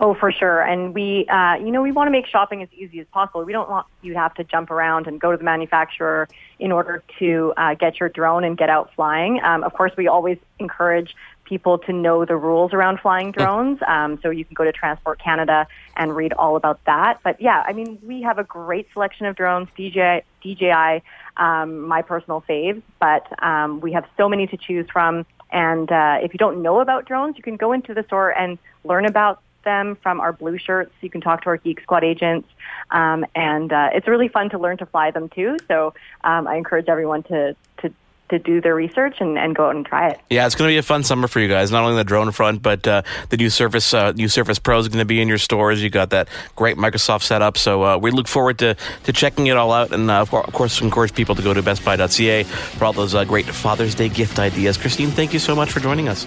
Oh, for sure. And we, uh, you know, we want to make shopping as easy as possible. We don't want you to have to jump around and go to the manufacturer in order to uh, get your drone and get out flying. Um, of course, we always encourage people to know the rules around flying drones. Um, so you can go to Transport Canada and read all about that. But yeah, I mean, we have a great selection of drones, DJI, DJI um, my personal faves, but um, we have so many to choose from. And uh, if you don't know about drones, you can go into the store and learn about them from our blue shirts. You can talk to our Geek Squad agents, um, and uh, it's really fun to learn to fly them too. So um, I encourage everyone to to to do their research and, and go out and try it. Yeah, it's going to be a fun summer for you guys. Not only the drone front, but uh, the new Surface uh, new Surface Pro is going to be in your stores. You got that great Microsoft setup, so uh, we look forward to, to checking it all out. And uh, of course, encourage people to go to BestBuy.ca for all those uh, great Father's Day gift ideas. Christine, thank you so much for joining us.